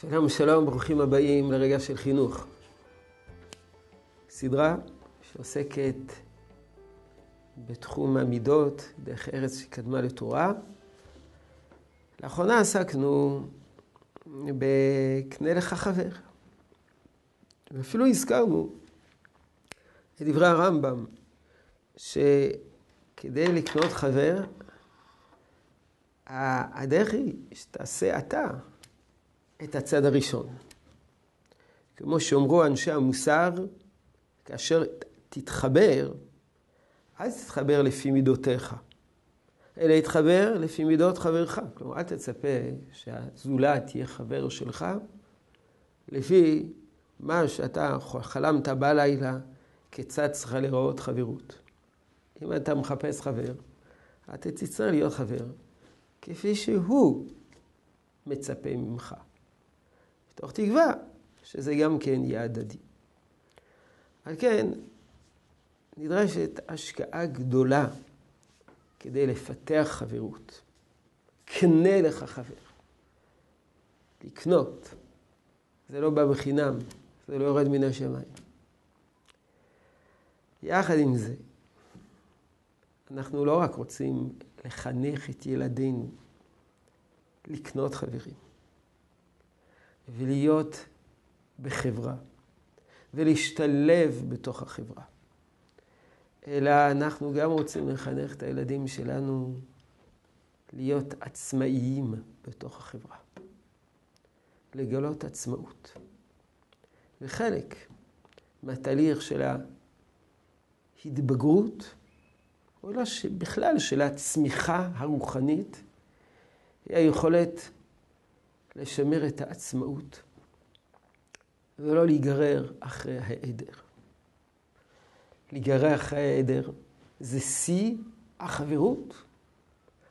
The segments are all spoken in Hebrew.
שלום שלום, ברוכים הבאים לרגע של חינוך. סדרה שעוסקת בתחום המידות, דרך ארץ שקדמה לתורה. לאחרונה עסקנו בקנה לך חבר. ואפילו הזכרנו את דברי הרמב"ם, שכדי לקנות חבר, הדרך היא שתעשה אתה את הצד הראשון. כמו שאומרו אנשי המוסר, כאשר תתחבר, אז תתחבר לפי מידותיך, אלא יתחבר לפי מידות חברך. כלומר, אל תצפה שהזולת תהיה חבר שלך לפי מה שאתה חלמת בלילה, כיצד צריכה להיראות חברות. אם אתה מחפש חבר, אתה תצטרך להיות חבר כפי שהוא מצפה ממך. מתוך תקווה שזה גם כן יהיה הדדי. על כן, נדרשת השקעה גדולה כדי לפתח חברות. קנה לך חבר. לקנות. זה לא בא בחינם, זה לא יורד מן השמיים. יחד עם זה, אנחנו לא רק רוצים לחנך את ילדינו לקנות חברים, ולהיות בחברה, ולהשתלב בתוך החברה, אלא אנחנו גם רוצים לחנך את הילדים שלנו להיות עצמאיים בתוך החברה, לגלות עצמאות. וחלק מהתהליך של ההתבגרות, או לא בכלל של הצמיחה הרוחנית, היא היכולת לשמר את העצמאות ולא להיגרר אחרי העדר. להיגרר אחרי העדר זה שיא החברות.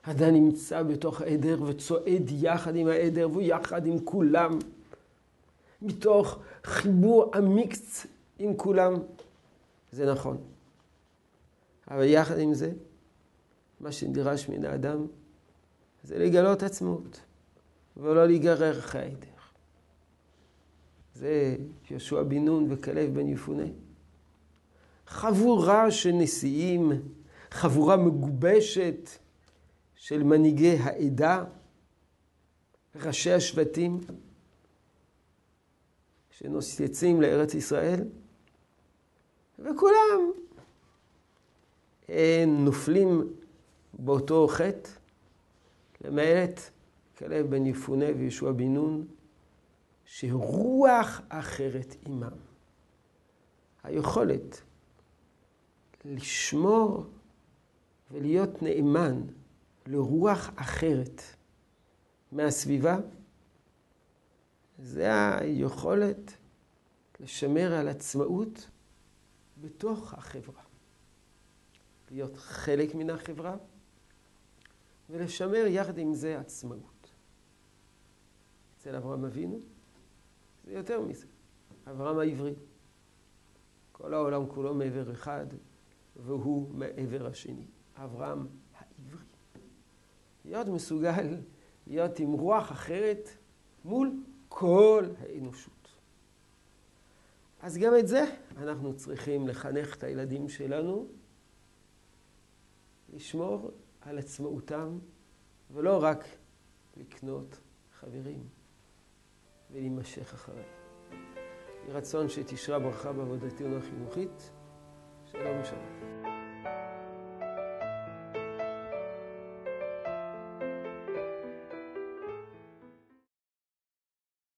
אדם נמצא בתוך העדר וצועד יחד עם העדר והוא יחד עם כולם, מתוך חיבור המיקס עם כולם. זה נכון. אבל יחד עם זה, מה שנדרש מן האדם זה לגלות עצמאות. ולא להיגרר אחרי העדר. זה יהושע בן נון וכלב בן יפונה. חבורה של נשיאים, חבורה מגובשת של מנהיגי העדה, ראשי השבטים, שנוסייצים לארץ ישראל, וכולם נופלים באותו חטא, למעט כלב בן יפונה וישוע בן נון, שרוח אחרת עמם. היכולת לשמור ולהיות נאמן לרוח אחרת מהסביבה, זה היכולת לשמר על עצמאות בתוך החברה. להיות חלק מן החברה ולשמר יחד עם זה עצמאות. אצל אברהם אבינו, זה יותר מזה. אברהם העברי. כל העולם כולו מעבר אחד, והוא מעבר השני. אברהם העברי. להיות מסוגל להיות עם רוח אחרת מול כל האנושות. אז גם את זה אנחנו צריכים לחנך את הילדים שלנו, לשמור על עצמאותם, ולא רק לקנות חברים. ולהימשך אחריי. יהי רצון שתשרה ברכה בעבודתנו החינוכית. שלום ושלום.